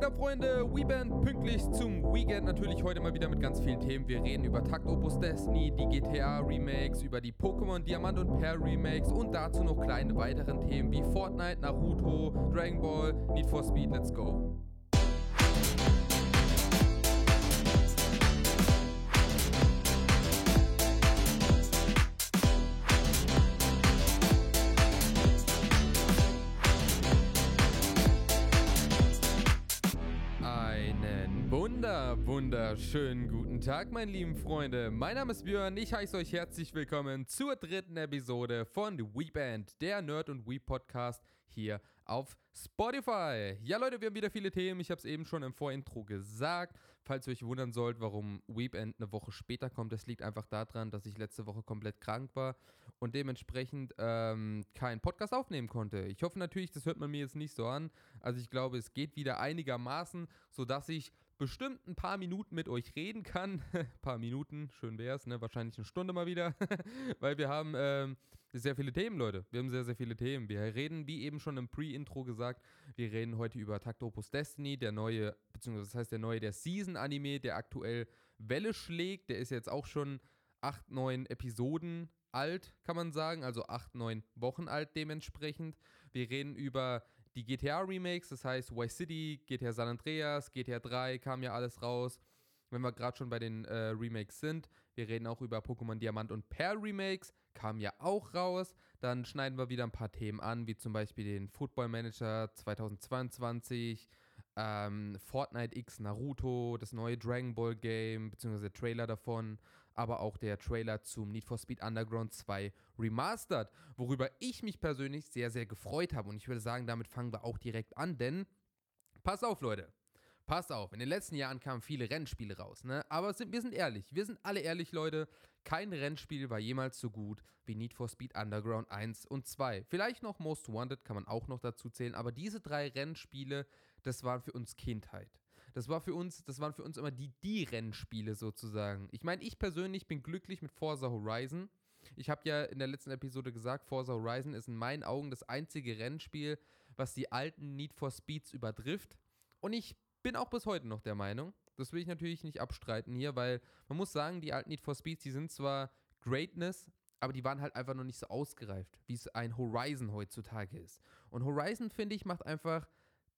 Geht ab, Freunde? WeBand pünktlich zum Weekend. Natürlich heute mal wieder mit ganz vielen Themen. Wir reden über Takt Opus Destiny, die GTA Remakes, über die Pokémon Diamant und Pearl Remakes und dazu noch kleine weiteren Themen wie Fortnite, Naruto, Dragon Ball, Need for Speed. Let's go. Wunderschönen guten Tag, meine lieben Freunde. Mein Name ist Björn. Ich heiße euch herzlich willkommen zur dritten Episode von WeBand, der Nerd und We Podcast hier auf Spotify. Ja, Leute, wir haben wieder viele Themen. Ich habe es eben schon im Vorintro gesagt. Falls ihr euch wundern sollt, warum WeBand eine Woche später kommt, das liegt einfach daran, dass ich letzte Woche komplett krank war und dementsprechend ähm, keinen Podcast aufnehmen konnte. Ich hoffe natürlich, das hört man mir jetzt nicht so an. Also ich glaube, es geht wieder einigermaßen, sodass ich bestimmt ein paar Minuten mit euch reden kann. ein paar Minuten, schön wär's, ne? Wahrscheinlich eine Stunde mal wieder. Weil wir haben ähm, sehr viele Themen, Leute. Wir haben sehr, sehr viele Themen. Wir reden, wie eben schon im Pre-Intro gesagt, wir reden heute über Taktopus Destiny, der neue, beziehungsweise das heißt der neue, der Season-Anime, der aktuell Welle schlägt. Der ist jetzt auch schon acht, neun Episoden alt, kann man sagen, also acht, neun Wochen alt dementsprechend. Wir reden über die GTA-Remakes, das heißt Vice City, GTA San Andreas, GTA 3 kam ja alles raus. Wenn wir gerade schon bei den äh, Remakes sind, wir reden auch über Pokémon Diamant und Pearl Remakes, kam ja auch raus. Dann schneiden wir wieder ein paar Themen an, wie zum Beispiel den Football Manager 2022, ähm, Fortnite X Naruto, das neue Dragon Ball Game, beziehungsweise Trailer davon, aber auch der Trailer zum Need for Speed Underground 2 Remastered, worüber ich mich persönlich sehr, sehr gefreut habe. Und ich würde sagen, damit fangen wir auch direkt an, denn pass auf, Leute. Passt auf, in den letzten Jahren kamen viele Rennspiele raus, ne? Aber sind, wir sind ehrlich, wir sind alle ehrlich, Leute. Kein Rennspiel war jemals so gut wie Need for Speed Underground 1 und 2. Vielleicht noch Most Wanted kann man auch noch dazu zählen, aber diese drei Rennspiele, das waren für uns Kindheit. Das war für uns, das waren für uns immer die, die Rennspiele sozusagen. Ich meine, ich persönlich bin glücklich mit Forza Horizon. Ich habe ja in der letzten Episode gesagt, Forza Horizon ist in meinen Augen das einzige Rennspiel, was die alten Need for Speeds übertrifft. Und ich bin auch bis heute noch der Meinung. Das will ich natürlich nicht abstreiten hier, weil man muss sagen, die alten Need for Speeds, die sind zwar Greatness, aber die waren halt einfach noch nicht so ausgereift, wie es ein Horizon heutzutage ist. Und Horizon, finde ich, macht einfach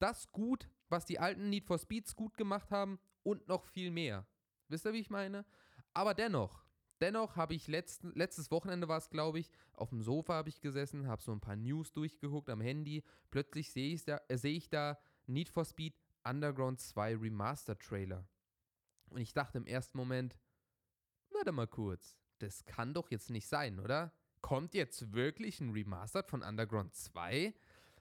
das gut, was die alten Need for Speeds gut gemacht haben und noch viel mehr. Wisst ihr, wie ich meine? Aber dennoch, dennoch habe ich letzt, letztes Wochenende war es, glaube ich, auf dem Sofa habe ich gesessen, habe so ein paar News durchgeguckt am Handy. Plötzlich sehe ich, da, äh, seh ich da Need for Speed Underground 2 Remaster Trailer. Und ich dachte im ersten Moment, warte mal kurz, das kann doch jetzt nicht sein, oder? Kommt jetzt wirklich ein Remastered von Underground 2?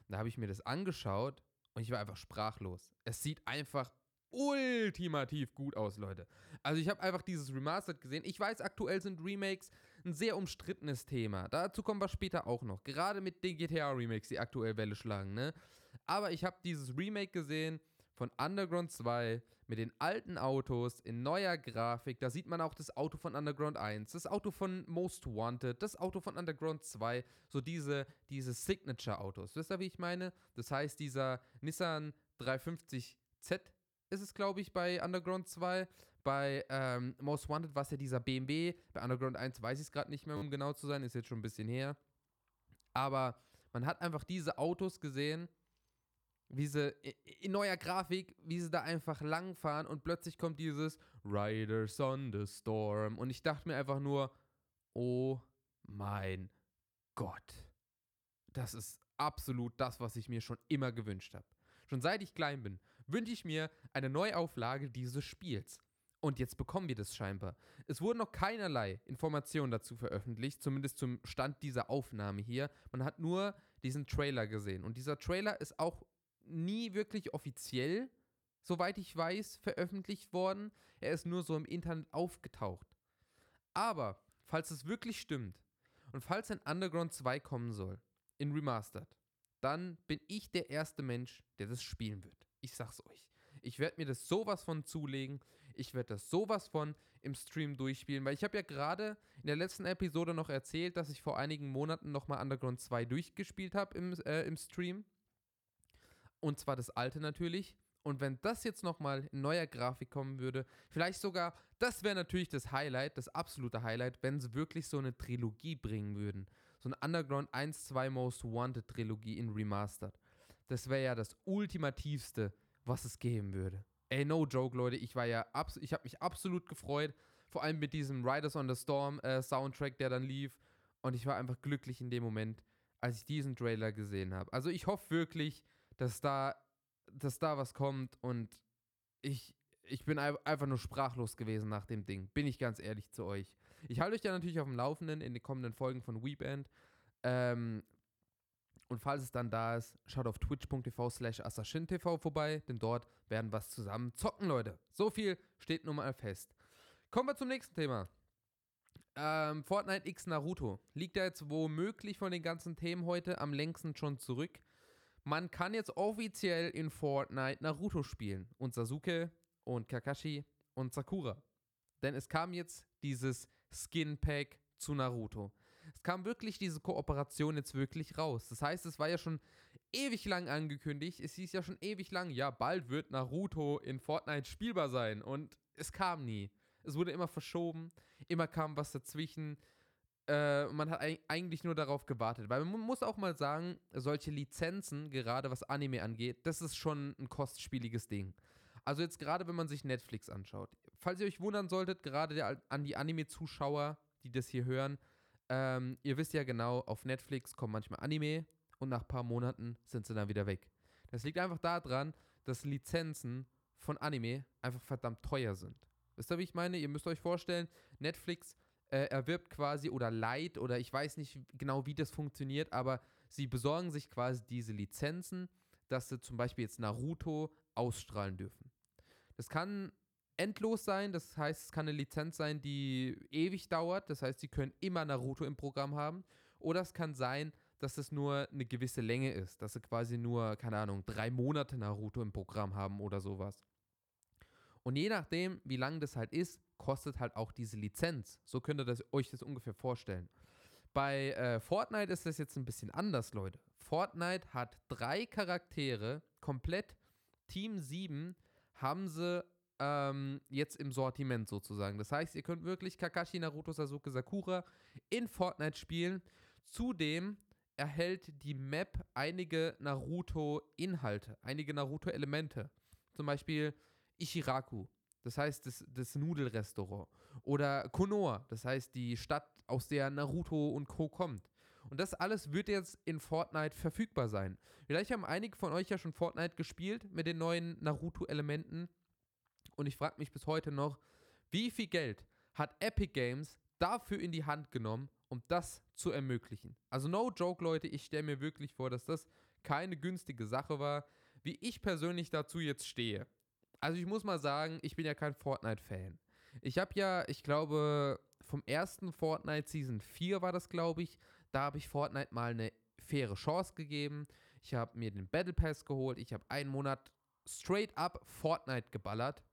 Da habe ich mir das angeschaut und ich war einfach sprachlos. Es sieht einfach ultimativ gut aus, Leute. Also ich habe einfach dieses Remastered gesehen. Ich weiß, aktuell sind Remakes ein sehr umstrittenes Thema. Dazu kommen wir später auch noch. Gerade mit den GTA-Remakes, die aktuell Welle schlagen, ne? Aber ich habe dieses Remake gesehen von Underground 2 mit den alten Autos in neuer Grafik. Da sieht man auch das Auto von Underground 1, das Auto von Most Wanted, das Auto von Underground 2, so diese, diese Signature-Autos. Wisst ihr, wie ich meine? Das heißt, dieser Nissan 350Z ist es, glaube ich, bei Underground 2. Bei ähm, Most Wanted war es ja dieser BMW. Bei Underground 1 weiß ich es gerade nicht mehr, um genau zu sein, ist jetzt schon ein bisschen her. Aber man hat einfach diese Autos gesehen wie sie in neuer Grafik, wie sie da einfach langfahren und plötzlich kommt dieses Riders on the Storm und ich dachte mir einfach nur, oh mein Gott. Das ist absolut das, was ich mir schon immer gewünscht habe. Schon seit ich klein bin, wünsche ich mir eine Neuauflage dieses Spiels. Und jetzt bekommen wir das scheinbar. Es wurden noch keinerlei Informationen dazu veröffentlicht, zumindest zum Stand dieser Aufnahme hier. Man hat nur diesen Trailer gesehen. Und dieser Trailer ist auch nie wirklich offiziell, soweit ich weiß, veröffentlicht worden. Er ist nur so im Internet aufgetaucht. Aber, falls es wirklich stimmt und falls ein Underground 2 kommen soll, in Remastered, dann bin ich der erste Mensch, der das spielen wird. Ich sag's euch. Ich werde mir das sowas von zulegen. Ich werde das sowas von im Stream durchspielen, weil ich habe ja gerade in der letzten Episode noch erzählt, dass ich vor einigen Monaten nochmal Underground 2 durchgespielt habe im, äh, im Stream. Und zwar das alte natürlich. Und wenn das jetzt nochmal in neuer Grafik kommen würde, vielleicht sogar, das wäre natürlich das Highlight, das absolute Highlight, wenn sie wirklich so eine Trilogie bringen würden. So eine Underground 1, 2 Most Wanted Trilogie in Remastered. Das wäre ja das ultimativste, was es geben würde. Ey, no joke, Leute, ich war ja, ich habe mich absolut gefreut, vor allem mit diesem Riders on the Storm äh, Soundtrack, der dann lief. Und ich war einfach glücklich in dem Moment, als ich diesen Trailer gesehen habe. Also ich hoffe wirklich, dass da dass da was kommt und ich, ich bin einfach nur sprachlos gewesen nach dem Ding. Bin ich ganz ehrlich zu euch. Ich halte euch ja natürlich auf dem Laufenden in den kommenden Folgen von Weeband. Ähm, und falls es dann da ist, schaut auf twitch.tv slash assassin.tv vorbei, denn dort werden wir zusammen zocken, Leute. So viel steht nun mal fest. Kommen wir zum nächsten Thema. Ähm, Fortnite X Naruto. Liegt da jetzt womöglich von den ganzen Themen heute am längsten schon zurück man kann jetzt offiziell in Fortnite Naruto spielen. Und Sasuke und Kakashi und Sakura. Denn es kam jetzt dieses Skin Pack zu Naruto. Es kam wirklich diese Kooperation jetzt wirklich raus. Das heißt, es war ja schon ewig lang angekündigt. Es hieß ja schon ewig lang, ja, bald wird Naruto in Fortnite spielbar sein. Und es kam nie. Es wurde immer verschoben. Immer kam was dazwischen äh, man hat eigentlich nur darauf gewartet. Weil man muss auch mal sagen, solche Lizenzen, gerade was Anime angeht, das ist schon ein kostspieliges Ding. Also jetzt gerade, wenn man sich Netflix anschaut. Falls ihr euch wundern solltet, gerade der, an die Anime-Zuschauer, die das hier hören, ähm, ihr wisst ja genau, auf Netflix kommen manchmal Anime und nach ein paar Monaten sind sie dann wieder weg. Das liegt einfach daran, dass Lizenzen von Anime einfach verdammt teuer sind. Wisst ihr, wie ich meine? Ihr müsst euch vorstellen, Netflix äh, erwirbt quasi oder leiht oder ich weiß nicht genau, wie das funktioniert, aber sie besorgen sich quasi diese Lizenzen, dass sie zum Beispiel jetzt Naruto ausstrahlen dürfen. Das kann endlos sein, das heißt, es kann eine Lizenz sein, die ewig dauert, das heißt, sie können immer Naruto im Programm haben. Oder es kann sein, dass es nur eine gewisse Länge ist, dass sie quasi nur, keine Ahnung, drei Monate Naruto im Programm haben oder sowas. Und je nachdem, wie lang das halt ist, kostet halt auch diese Lizenz. So könnt ihr das, euch das ungefähr vorstellen. Bei äh, Fortnite ist das jetzt ein bisschen anders, Leute. Fortnite hat drei Charaktere, komplett Team 7 haben sie ähm, jetzt im Sortiment sozusagen. Das heißt, ihr könnt wirklich Kakashi, Naruto, Sasuke, Sakura in Fortnite spielen. Zudem erhält die Map einige Naruto-Inhalte, einige Naruto-Elemente. Zum Beispiel Ichiraku, das heißt das, das Nudelrestaurant. Oder Konoha, das heißt die Stadt, aus der Naruto und Co. kommt. Und das alles wird jetzt in Fortnite verfügbar sein. Vielleicht haben einige von euch ja schon Fortnite gespielt mit den neuen Naruto-Elementen. Und ich frage mich bis heute noch, wie viel Geld hat Epic Games dafür in die Hand genommen, um das zu ermöglichen? Also no joke, Leute, ich stelle mir wirklich vor, dass das keine günstige Sache war. Wie ich persönlich dazu jetzt stehe, also ich muss mal sagen, ich bin ja kein Fortnite-Fan. Ich habe ja, ich glaube, vom ersten Fortnite Season 4 war das, glaube ich, da habe ich Fortnite mal eine faire Chance gegeben. Ich habe mir den Battle Pass geholt. Ich habe einen Monat straight up Fortnite geballert,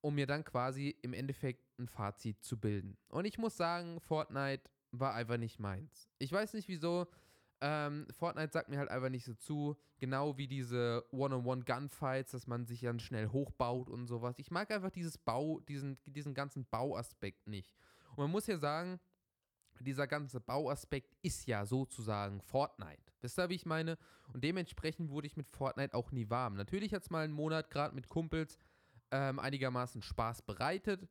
um mir dann quasi im Endeffekt ein Fazit zu bilden. Und ich muss sagen, Fortnite war einfach nicht meins. Ich weiß nicht wieso. Ähm, Fortnite sagt mir halt einfach nicht so zu, genau wie diese One-on-One-Gunfights, dass man sich dann schnell hochbaut und sowas. Ich mag einfach dieses Bau, diesen, diesen ganzen Bauaspekt nicht. Und man muss ja sagen, dieser ganze Bauaspekt ist ja sozusagen Fortnite. Wisst ihr, wie ich meine? Und dementsprechend wurde ich mit Fortnite auch nie warm. Natürlich hat es mal einen Monat gerade mit Kumpels ähm, einigermaßen Spaß bereitet.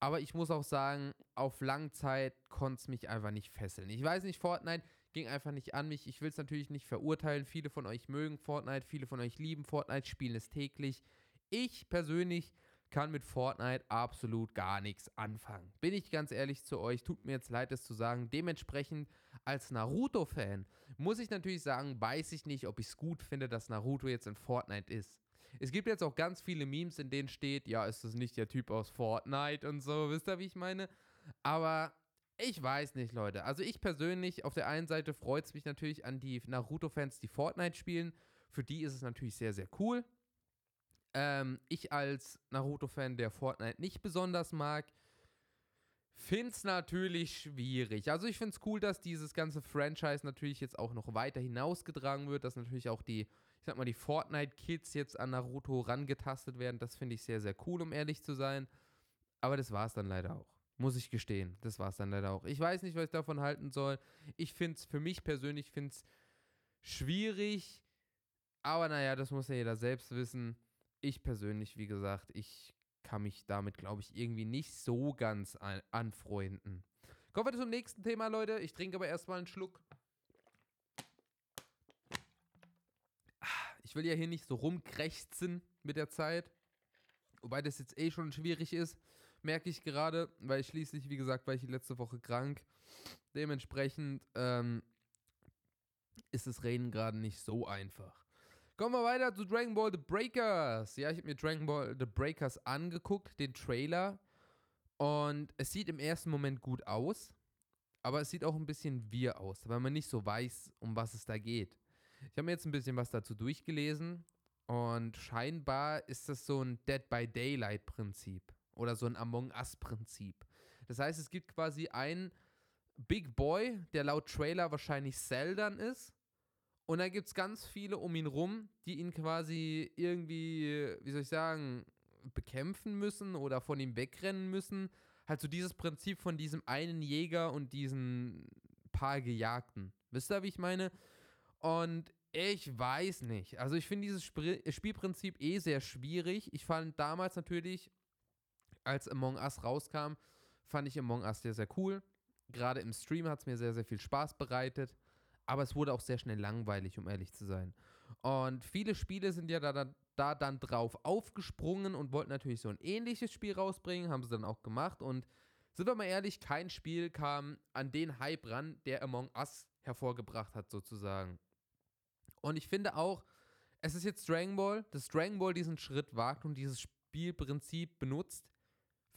Aber ich muss auch sagen, auf Langzeit konnte es mich einfach nicht fesseln. Ich weiß nicht, Fortnite, ging einfach nicht an mich. Ich will es natürlich nicht verurteilen. Viele von euch mögen Fortnite, viele von euch lieben Fortnite, spielen es täglich. Ich persönlich kann mit Fortnite absolut gar nichts anfangen. Bin ich ganz ehrlich zu euch, tut mir jetzt leid, das zu sagen. Dementsprechend als Naruto-Fan muss ich natürlich sagen, weiß ich nicht, ob ich es gut finde, dass Naruto jetzt in Fortnite ist. Es gibt jetzt auch ganz viele Memes, in denen steht, ja, ist das nicht der Typ aus Fortnite und so, wisst ihr, wie ich meine? Aber ich weiß nicht, Leute. Also ich persönlich, auf der einen Seite freut es mich natürlich an die Naruto-Fans, die Fortnite spielen. Für die ist es natürlich sehr, sehr cool. Ähm, ich als Naruto-Fan, der Fortnite nicht besonders mag, finde es natürlich schwierig. Also ich finde es cool, dass dieses ganze Franchise natürlich jetzt auch noch weiter hinausgetragen wird, dass natürlich auch die ich sag mal, die Fortnite-Kids jetzt an Naruto rangetastet werden. Das finde ich sehr, sehr cool, um ehrlich zu sein. Aber das war es dann leider auch. Muss ich gestehen. Das war es dann leider auch. Ich weiß nicht, was ich davon halten soll. Ich finde es, für mich persönlich, finde schwierig. Aber naja, das muss ja jeder selbst wissen. Ich persönlich, wie gesagt, ich kann mich damit, glaube ich, irgendwie nicht so ganz an anfreunden. Kommen wir zum nächsten Thema, Leute. Ich trinke aber erstmal einen Schluck. Ich will ja hier nicht so rumkrächzen mit der Zeit. Wobei das jetzt eh schon schwierig ist, merke ich gerade, weil ich schließlich, wie gesagt, war ich letzte Woche krank. Dementsprechend ähm, ist das Reden gerade nicht so einfach. Kommen wir weiter zu Dragon Ball The Breakers. Ja, ich habe mir Dragon Ball The Breakers angeguckt, den Trailer. Und es sieht im ersten Moment gut aus, aber es sieht auch ein bisschen wir aus, weil man nicht so weiß, um was es da geht. Ich habe mir jetzt ein bisschen was dazu durchgelesen und scheinbar ist das so ein Dead by Daylight Prinzip oder so ein Among Us Prinzip. Das heißt, es gibt quasi einen Big Boy, der laut Trailer wahrscheinlich Cell dann ist. Und dann gibt es ganz viele um ihn rum, die ihn quasi irgendwie, wie soll ich sagen, bekämpfen müssen oder von ihm wegrennen müssen. Halt so dieses Prinzip von diesem einen Jäger und diesen paar Gejagten. Wisst ihr, wie ich meine? Und ich weiß nicht. Also ich finde dieses Sp Spielprinzip eh sehr schwierig. Ich fand damals natürlich, als Among Us rauskam, fand ich Among Us sehr, sehr cool. Gerade im Stream hat es mir sehr, sehr viel Spaß bereitet. Aber es wurde auch sehr schnell langweilig, um ehrlich zu sein. Und viele Spiele sind ja da, da, da dann drauf aufgesprungen und wollten natürlich so ein ähnliches Spiel rausbringen, haben sie dann auch gemacht. Und sind wir mal ehrlich, kein Spiel kam an den Hype ran, der Among Us hervorgebracht hat, sozusagen. Und ich finde auch, es ist jetzt Dragon Ball, dass Dragon Ball diesen Schritt wagt und dieses Spielprinzip benutzt,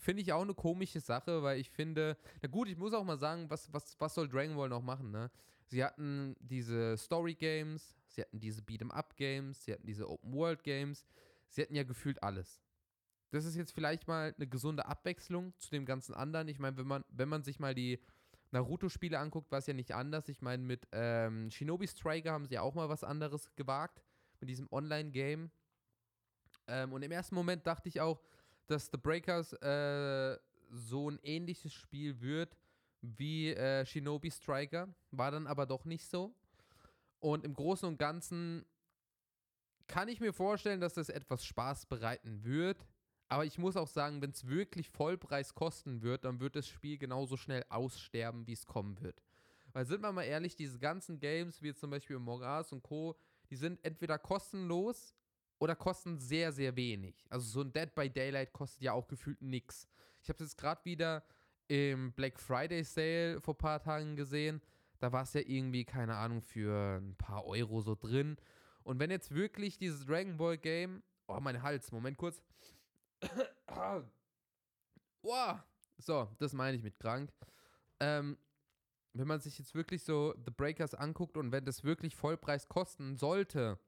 finde ich auch eine komische Sache, weil ich finde, na gut, ich muss auch mal sagen, was, was, was soll Dragon Ball noch machen, ne? Sie hatten diese Story Games, sie hatten diese Beat'em Up Games, sie hatten diese Open World Games, sie hatten ja gefühlt alles. Das ist jetzt vielleicht mal eine gesunde Abwechslung zu dem ganzen anderen. Ich meine, wenn man, wenn man sich mal die Naruto-Spiele anguckt, war es ja nicht anders. Ich meine, mit ähm, Shinobi Striker haben sie ja auch mal was anderes gewagt, mit diesem Online-Game. Ähm, und im ersten Moment dachte ich auch, dass The Breakers äh, so ein ähnliches Spiel wird wie äh, Shinobi Striker. War dann aber doch nicht so. Und im Großen und Ganzen kann ich mir vorstellen, dass das etwas Spaß bereiten wird. Aber ich muss auch sagen, wenn es wirklich Vollpreis kosten wird, dann wird das Spiel genauso schnell aussterben, wie es kommen wird. Weil sind wir mal ehrlich, diese ganzen Games, wie zum Beispiel Moras und Co., die sind entweder kostenlos oder kosten sehr, sehr wenig. Also so ein Dead by Daylight kostet ja auch gefühlt nichts. Ich habe es jetzt gerade wieder im Black Friday Sale vor ein paar Tagen gesehen. Da war es ja irgendwie, keine Ahnung, für ein paar Euro so drin. Und wenn jetzt wirklich dieses Dragon Ball Game. Oh, mein Hals, Moment kurz. wow. So, das meine ich mit krank. Ähm, wenn man sich jetzt wirklich so The Breakers anguckt und wenn das wirklich Vollpreis kosten sollte,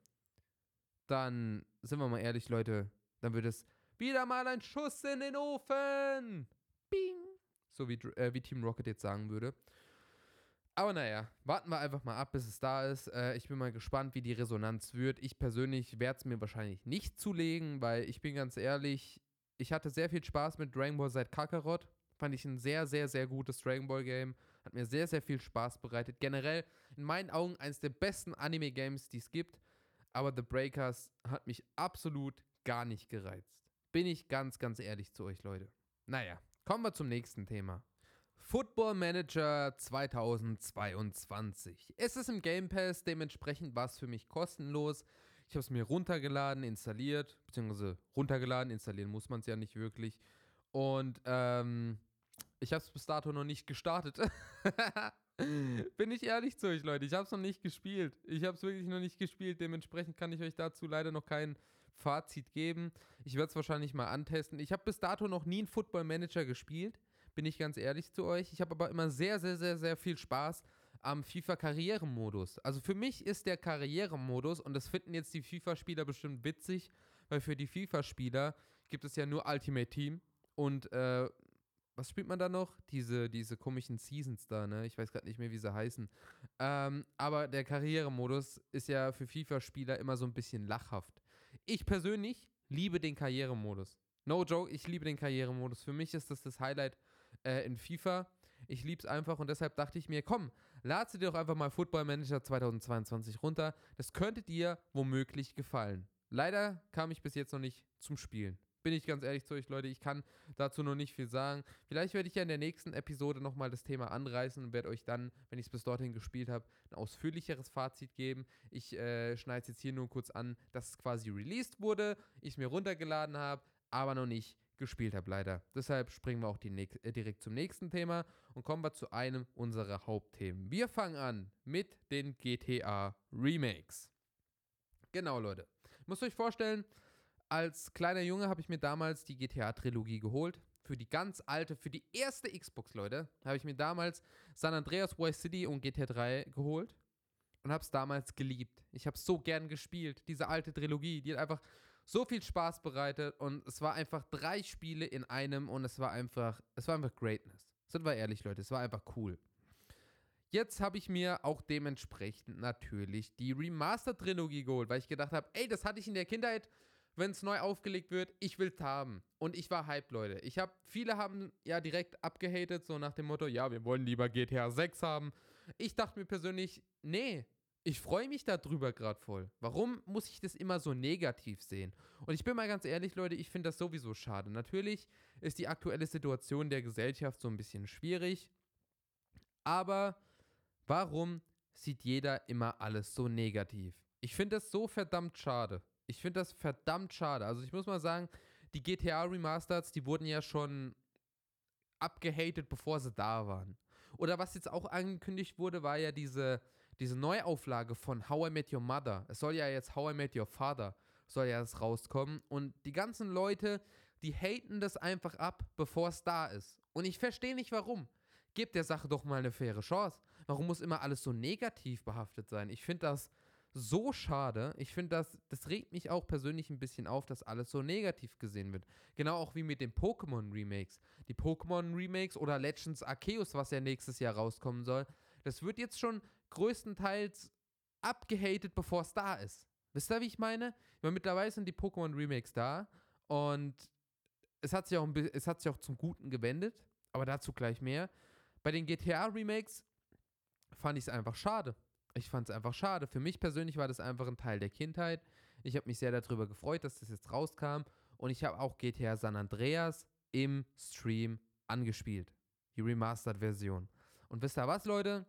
dann sind wir mal ehrlich, Leute, dann wird es wieder mal ein Schuss in den Ofen. Bing. So wie, äh, wie Team Rocket jetzt sagen würde. Aber naja, warten wir einfach mal ab, bis es da ist. Äh, ich bin mal gespannt, wie die Resonanz wird. Ich persönlich werde es mir wahrscheinlich nicht zulegen, weil ich bin ganz ehrlich, ich hatte sehr viel Spaß mit Dragon Ball seit Kakarot. Fand ich ein sehr, sehr, sehr gutes Dragon Ball Game. Hat mir sehr, sehr viel Spaß bereitet. Generell in meinen Augen eines der besten Anime-Games, die es gibt aber The Breakers hat mich absolut gar nicht gereizt. Bin ich ganz, ganz ehrlich zu euch, Leute. Naja, kommen wir zum nächsten Thema. Football Manager 2022. Es ist im Game Pass, dementsprechend war es für mich kostenlos. Ich habe es mir runtergeladen, installiert, beziehungsweise runtergeladen, installieren muss man es ja nicht wirklich. Und ähm, ich habe es bis dato noch nicht gestartet. Bin ich ehrlich zu euch, Leute. Ich habe es noch nicht gespielt. Ich habe es wirklich noch nicht gespielt. Dementsprechend kann ich euch dazu leider noch kein Fazit geben. Ich werde es wahrscheinlich mal antesten. Ich habe bis dato noch nie einen Football Manager gespielt. Bin ich ganz ehrlich zu euch. Ich habe aber immer sehr, sehr, sehr, sehr viel Spaß am FIFA-Karrieremodus. Also für mich ist der Karrieremodus, und das finden jetzt die FIFA-Spieler bestimmt witzig, weil für die FIFA-Spieler gibt es ja nur Ultimate Team und äh, was spielt man da noch? Diese, diese komischen Seasons da, ne? Ich weiß gerade nicht mehr, wie sie heißen. Ähm, aber der Karrieremodus ist ja für FIFA-Spieler immer so ein bisschen lachhaft. Ich persönlich liebe den Karrieremodus. No joke, ich liebe den Karrieremodus. Für mich ist das das Highlight äh, in FIFA. Ich liebe es einfach und deshalb dachte ich mir, komm, lad dir doch einfach mal Football Manager 2022 runter. Das könnte dir womöglich gefallen. Leider kam ich bis jetzt noch nicht zum Spielen. Bin ich ganz ehrlich zu euch, Leute, ich kann dazu noch nicht viel sagen. Vielleicht werde ich ja in der nächsten Episode nochmal das Thema anreißen und werde euch dann, wenn ich es bis dorthin gespielt habe, ein ausführlicheres Fazit geben. Ich äh, schneide es jetzt hier nur kurz an, dass es quasi released wurde, ich es mir runtergeladen habe, aber noch nicht gespielt habe, leider. Deshalb springen wir auch äh, direkt zum nächsten Thema und kommen wir zu einem unserer Hauptthemen. Wir fangen an mit den GTA Remakes. Genau, Leute. Müsst euch vorstellen, als kleiner Junge habe ich mir damals die GTA-Trilogie geholt. Für die ganz alte, für die erste Xbox, Leute, habe ich mir damals San Andreas, Vice City und GTA 3 geholt und habe es damals geliebt. Ich habe es so gern gespielt. Diese alte Trilogie, die hat einfach so viel Spaß bereitet und es war einfach drei Spiele in einem und es war einfach, es war einfach Greatness. Sind wir ehrlich, Leute, es war einfach cool. Jetzt habe ich mir auch dementsprechend natürlich die Remaster-Trilogie geholt, weil ich gedacht habe, ey, das hatte ich in der Kindheit, wenn es neu aufgelegt wird, ich will es haben. Und ich war hype, Leute. Ich habe, viele haben ja direkt abgehatet, so nach dem Motto, ja, wir wollen lieber GTA 6 haben. Ich dachte mir persönlich, nee, ich freue mich darüber gerade voll. Warum muss ich das immer so negativ sehen? Und ich bin mal ganz ehrlich, Leute, ich finde das sowieso schade. Natürlich ist die aktuelle Situation der Gesellschaft so ein bisschen schwierig. Aber warum sieht jeder immer alles so negativ? Ich finde das so verdammt schade. Ich finde das verdammt schade. Also ich muss mal sagen, die GTA Remasters, die wurden ja schon abgehatet, bevor sie da waren. Oder was jetzt auch angekündigt wurde, war ja diese diese Neuauflage von How I Met Your Mother, es soll ja jetzt How I Met Your Father, soll ja jetzt rauskommen. Und die ganzen Leute, die haten das einfach ab, bevor es da ist. Und ich verstehe nicht warum. Gebt der Sache doch mal eine faire Chance. Warum muss immer alles so negativ behaftet sein? Ich finde das so schade. Ich finde das, das regt mich auch persönlich ein bisschen auf, dass alles so negativ gesehen wird. Genau auch wie mit den Pokémon-Remakes. Die Pokémon-Remakes oder Legends Arceus, was ja nächstes Jahr rauskommen soll, das wird jetzt schon größtenteils abgehatet, bevor es da ist. Wisst ihr, wie ich meine? Weil mittlerweile sind die Pokémon-Remakes da und es hat, sich auch es hat sich auch zum Guten gewendet, aber dazu gleich mehr. Bei den GTA-Remakes fand ich es einfach schade. Ich fand es einfach schade. Für mich persönlich war das einfach ein Teil der Kindheit. Ich habe mich sehr darüber gefreut, dass das jetzt rauskam. Und ich habe auch GTA San Andreas im Stream angespielt. Die Remastered-Version. Und wisst ihr was, Leute?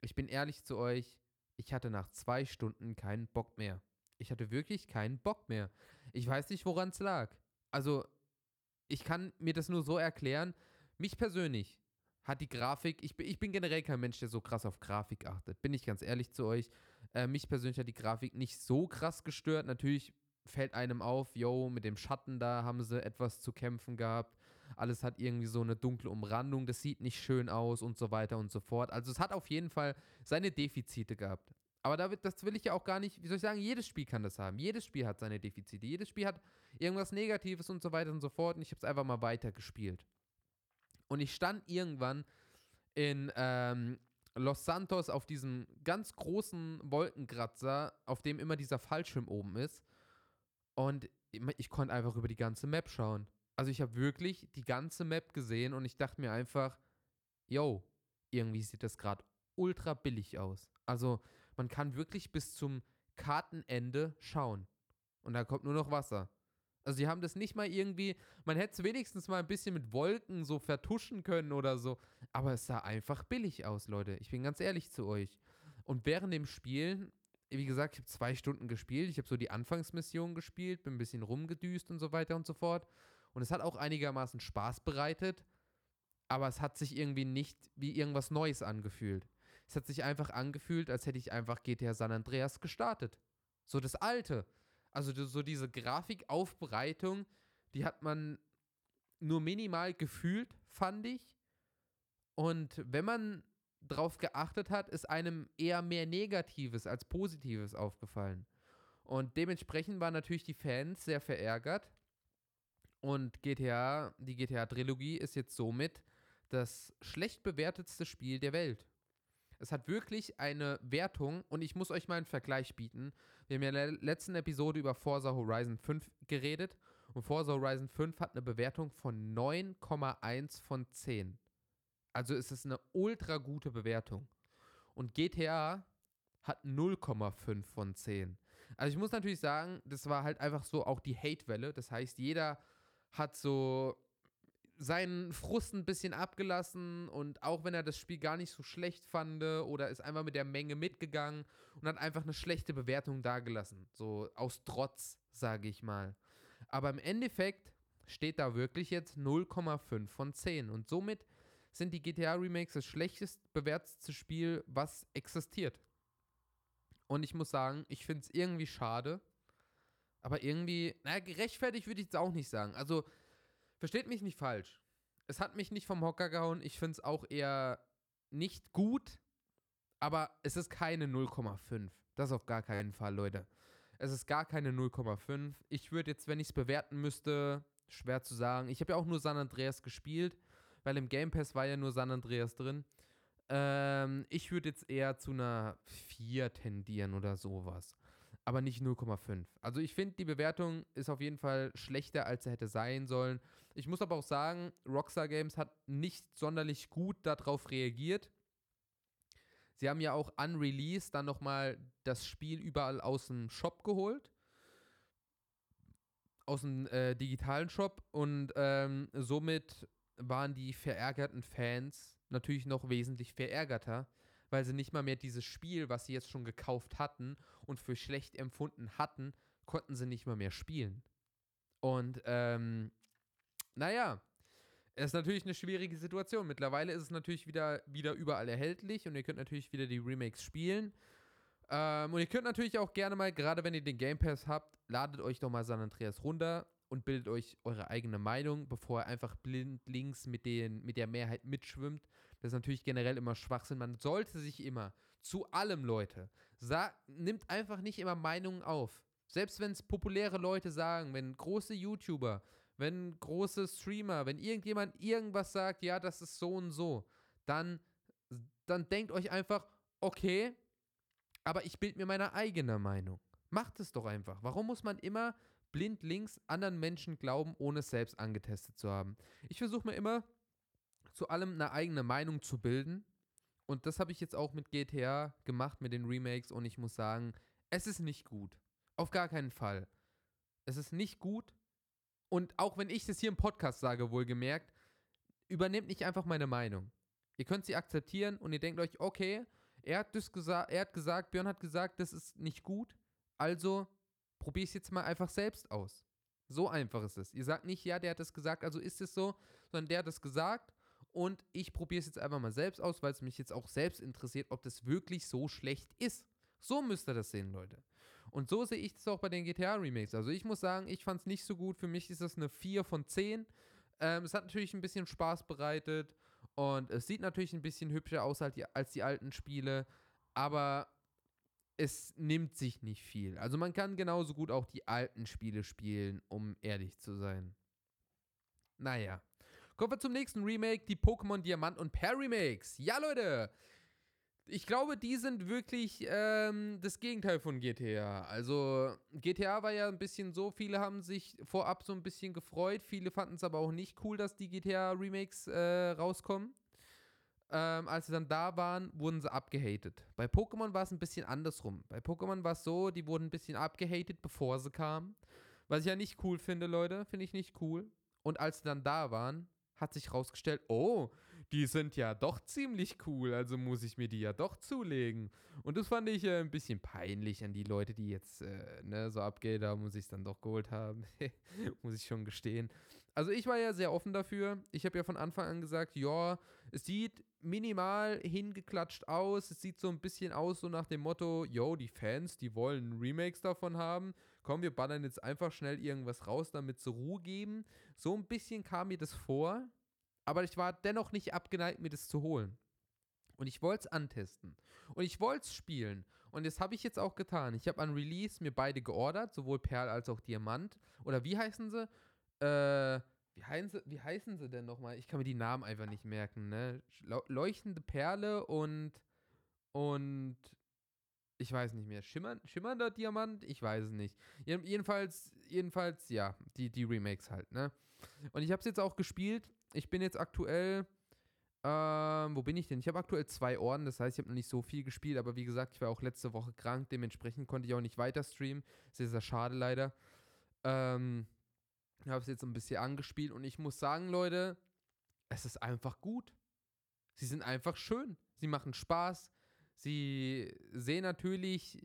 ich bin ehrlich zu euch, ich hatte nach zwei Stunden keinen Bock mehr. Ich hatte wirklich keinen Bock mehr. Ich weiß nicht, woran es lag. Also, ich kann mir das nur so erklären. Mich persönlich hat die Grafik, ich bin, ich bin generell kein Mensch, der so krass auf Grafik achtet. Bin ich ganz ehrlich zu euch. Äh, mich persönlich hat die Grafik nicht so krass gestört. Natürlich fällt einem auf, yo, mit dem Schatten da haben sie etwas zu kämpfen gehabt. Alles hat irgendwie so eine dunkle Umrandung, das sieht nicht schön aus und so weiter und so fort. Also es hat auf jeden Fall seine Defizite gehabt. Aber David, das will ich ja auch gar nicht, wie soll ich sagen, jedes Spiel kann das haben. Jedes Spiel hat seine Defizite. Jedes Spiel hat irgendwas Negatives und so weiter und so fort. Und ich habe es einfach mal weiter gespielt. Und ich stand irgendwann in ähm, Los Santos auf diesem ganz großen Wolkenkratzer, auf dem immer dieser Fallschirm oben ist. Und ich konnte einfach über die ganze Map schauen. Also ich habe wirklich die ganze Map gesehen und ich dachte mir einfach, yo, irgendwie sieht das gerade ultra billig aus. Also man kann wirklich bis zum Kartenende schauen. Und da kommt nur noch Wasser. Also sie haben das nicht mal irgendwie, man hätte es wenigstens mal ein bisschen mit Wolken so vertuschen können oder so. Aber es sah einfach billig aus, Leute. Ich bin ganz ehrlich zu euch. Und während dem Spielen, wie gesagt, ich habe zwei Stunden gespielt. Ich habe so die Anfangsmission gespielt, bin ein bisschen rumgedüst und so weiter und so fort. Und es hat auch einigermaßen Spaß bereitet, aber es hat sich irgendwie nicht wie irgendwas Neues angefühlt. Es hat sich einfach angefühlt, als hätte ich einfach GTA San Andreas gestartet. So das alte. Also so diese Grafikaufbereitung, die hat man nur minimal gefühlt, fand ich. Und wenn man drauf geachtet hat, ist einem eher mehr Negatives als Positives aufgefallen. Und dementsprechend waren natürlich die Fans sehr verärgert, Und GTA, die GTA-Trilogie ist jetzt somit das schlecht bewertetste Spiel der Welt. Es hat wirklich eine Wertung und ich muss euch mal einen Vergleich bieten. Wir haben ja in der letzten Episode über Forza Horizon 5 geredet und Forza Horizon 5 hat eine Bewertung von 9,1 von 10. Also ist es eine ultra gute Bewertung. Und GTA hat 0,5 von 10. Also ich muss natürlich sagen, das war halt einfach so auch die Hate-Welle. Das heißt, jeder hat so seinen Frust ein bisschen abgelassen und auch wenn er das Spiel gar nicht so schlecht fand oder ist einfach mit der Menge mitgegangen und hat einfach eine schlechte Bewertung dagelassen. So aus Trotz, sage ich mal. Aber im Endeffekt steht da wirklich jetzt 0,5 von 10 und somit sind die GTA Remakes das schlechtest bewertete Spiel, was existiert. Und ich muss sagen, ich finde es irgendwie schade. Aber irgendwie, naja, gerechtfertigt würde ich es auch nicht sagen. Also, versteht mich nicht falsch. Es hat mich nicht vom Hocker gehauen. Ich finde es auch eher nicht gut. Aber es ist keine 0,5. Das auf gar keinen Fall, Leute. Es ist gar keine 0,5. Ich würde jetzt, wenn ich es bewerten müsste, schwer zu sagen. Ich habe ja auch nur San Andreas gespielt, weil im Game Pass war ja nur San Andreas drin. Ähm, ich würde jetzt eher zu einer 4 tendieren oder sowas. Aber nicht 0,5. Also ich finde, die Bewertung ist auf jeden Fall schlechter, als sie hätte sein sollen. Ich muss aber auch sagen, Rockstar Games hat nicht sonderlich gut darauf reagiert. Sie haben ja auch unreleased dann nochmal das Spiel überall aus dem Shop geholt. Aus dem äh, digitalen Shop. Und ähm, somit waren die verärgerten Fans natürlich noch wesentlich verärgerter, weil sie nicht mal mehr dieses Spiel, was sie jetzt schon gekauft hatten und für schlecht empfunden hatten, konnten sie nicht mal mehr spielen. Und ähm, naja, es ist natürlich eine schwierige Situation. Mittlerweile ist es natürlich wieder, wieder überall erhältlich und ihr könnt natürlich wieder die Remakes spielen. Ähm, und ihr könnt natürlich auch gerne mal, gerade wenn ihr den Game Pass habt, ladet euch doch mal San Andreas runter und bildet euch eure eigene Meinung, bevor ihr einfach blind links mit, den, mit der Mehrheit mitschwimmt. Das ist natürlich generell immer Schwachsinn. Man sollte sich immer zu allem, Leute, nimmt einfach nicht immer Meinungen auf. Selbst wenn es populäre Leute sagen, wenn große YouTuber, wenn große Streamer, wenn irgendjemand irgendwas sagt, ja, das ist so und so, dann, dann denkt euch einfach, okay, aber ich bilde mir meine eigene Meinung. Macht es doch einfach. Warum muss man immer blind links anderen Menschen glauben, ohne es selbst angetestet zu haben? Ich versuche mir immer zu allem eine eigene Meinung zu bilden. Und das habe ich jetzt auch mit GTA gemacht, mit den Remakes. Und ich muss sagen, es ist nicht gut. Auf gar keinen Fall. Es ist nicht gut. Und auch wenn ich das hier im Podcast sage, wohlgemerkt, übernehmt nicht einfach meine Meinung. Ihr könnt sie akzeptieren und ihr denkt euch, okay, er hat, das gesa er hat gesagt, Björn hat gesagt, das ist nicht gut. Also probiere ich es jetzt mal einfach selbst aus. So einfach ist es. Ihr sagt nicht, ja, der hat es gesagt, also ist es so, sondern der hat es gesagt und ich probiere es jetzt einfach mal selbst aus, weil es mich jetzt auch selbst interessiert, ob das wirklich so schlecht ist. So müsst ihr das sehen, Leute. Und so sehe ich das auch bei den GTA-Remakes. Also ich muss sagen, ich fand es nicht so gut. Für mich ist das eine 4 von 10. Ähm, es hat natürlich ein bisschen Spaß bereitet und es sieht natürlich ein bisschen hübscher aus als die, als die alten Spiele, aber es nimmt sich nicht viel. Also man kann genauso gut auch die alten Spiele spielen, um ehrlich zu sein. Naja. Kommen wir zum nächsten Remake, die Pokémon Diamant und Perl Remakes. Ja, Leute, ich glaube, die sind wirklich ähm, das Gegenteil von GTA. Also GTA war ja ein bisschen so, viele haben sich vorab so ein bisschen gefreut, viele fanden es aber auch nicht cool, dass die GTA-Remakes äh, rauskommen. Ähm, als sie dann da waren, wurden sie abgehatet. Bei Pokémon war es ein bisschen andersrum. Bei Pokémon war es so, die wurden ein bisschen abgehatet, bevor sie kamen. Was ich ja nicht cool finde, Leute, finde ich nicht cool. Und als sie dann da waren, hat sich rausgestellt, oh, die sind ja doch ziemlich cool, also muss ich mir die ja doch zulegen. Und das fand ich äh, ein bisschen peinlich an die Leute, die jetzt äh, ne, so abgeht haben und sich es dann doch geholt haben. muss ich schon gestehen. Also ich war ja sehr offen dafür. Ich habe ja von Anfang an gesagt, ja, es sieht minimal hingeklatscht aus. Es sieht so ein bisschen aus, so nach dem Motto, yo, die Fans, die wollen Remakes davon haben. Komm, wir ballern jetzt einfach schnell irgendwas raus, damit sie Ruhe geben. So ein bisschen kam mir das vor. Aber ich war dennoch nicht abgeneigt, mir das zu holen. Und ich wollte es antesten. Und ich wollte es spielen. Und das habe ich jetzt auch getan. Ich habe an Release mir beide geordert, sowohl Perl als auch Diamant. Oder wie heißen sie? äh, wie heißen sie, wie heißen sie denn nochmal? Ich kann mir die Namen einfach nicht merken, ne? Leuchtende Perle und, und, ich weiß nicht mehr, Schimmern, schimmernder Diamant? Ich weiß es nicht. Jedenfalls, jedenfalls, ja, die, die Remakes halt, ne? Und ich habe es jetzt auch gespielt. Ich bin jetzt aktuell, ähm, wo bin ich denn? Ich habe aktuell zwei Orden, das heißt, ich habe noch nicht so viel gespielt, aber wie gesagt, ich war auch letzte Woche krank, dementsprechend konnte ich auch nicht weiter streamen. Sehr, sehr schade leider. Ähm, habe es jetzt ein bisschen angespielt und ich muss sagen, Leute, es ist einfach gut. Sie sind einfach schön. Sie machen Spaß. Sie sehen natürlich,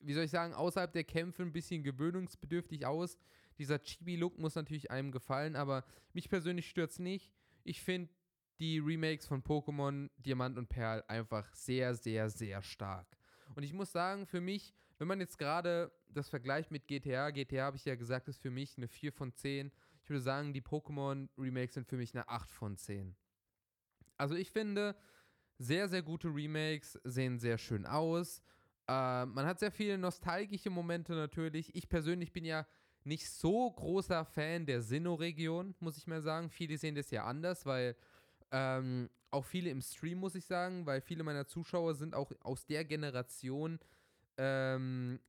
wie soll ich sagen, außerhalb der Kämpfe ein bisschen gewöhnungsbedürftig aus. Dieser Chibi-Look muss natürlich einem gefallen, aber mich persönlich stört es nicht. Ich finde die Remakes von Pokémon Diamant und Perl einfach sehr, sehr, sehr stark. Und ich muss sagen, für mich wenn man jetzt gerade das vergleicht mit GTA, GTA habe ich ja gesagt, ist für mich eine 4 von 10. Ich würde sagen, die Pokémon-Remakes sind für mich eine 8 von 10. Also ich finde, sehr, sehr gute Remakes sehen sehr schön aus. Äh, man hat sehr viele nostalgische Momente natürlich. Ich persönlich bin ja nicht so großer Fan der Sinnoh-Region, muss ich mal sagen. Viele sehen das ja anders, weil ähm, auch viele im Stream, muss ich sagen, weil viele meiner Zuschauer sind auch aus der Generation, ähm,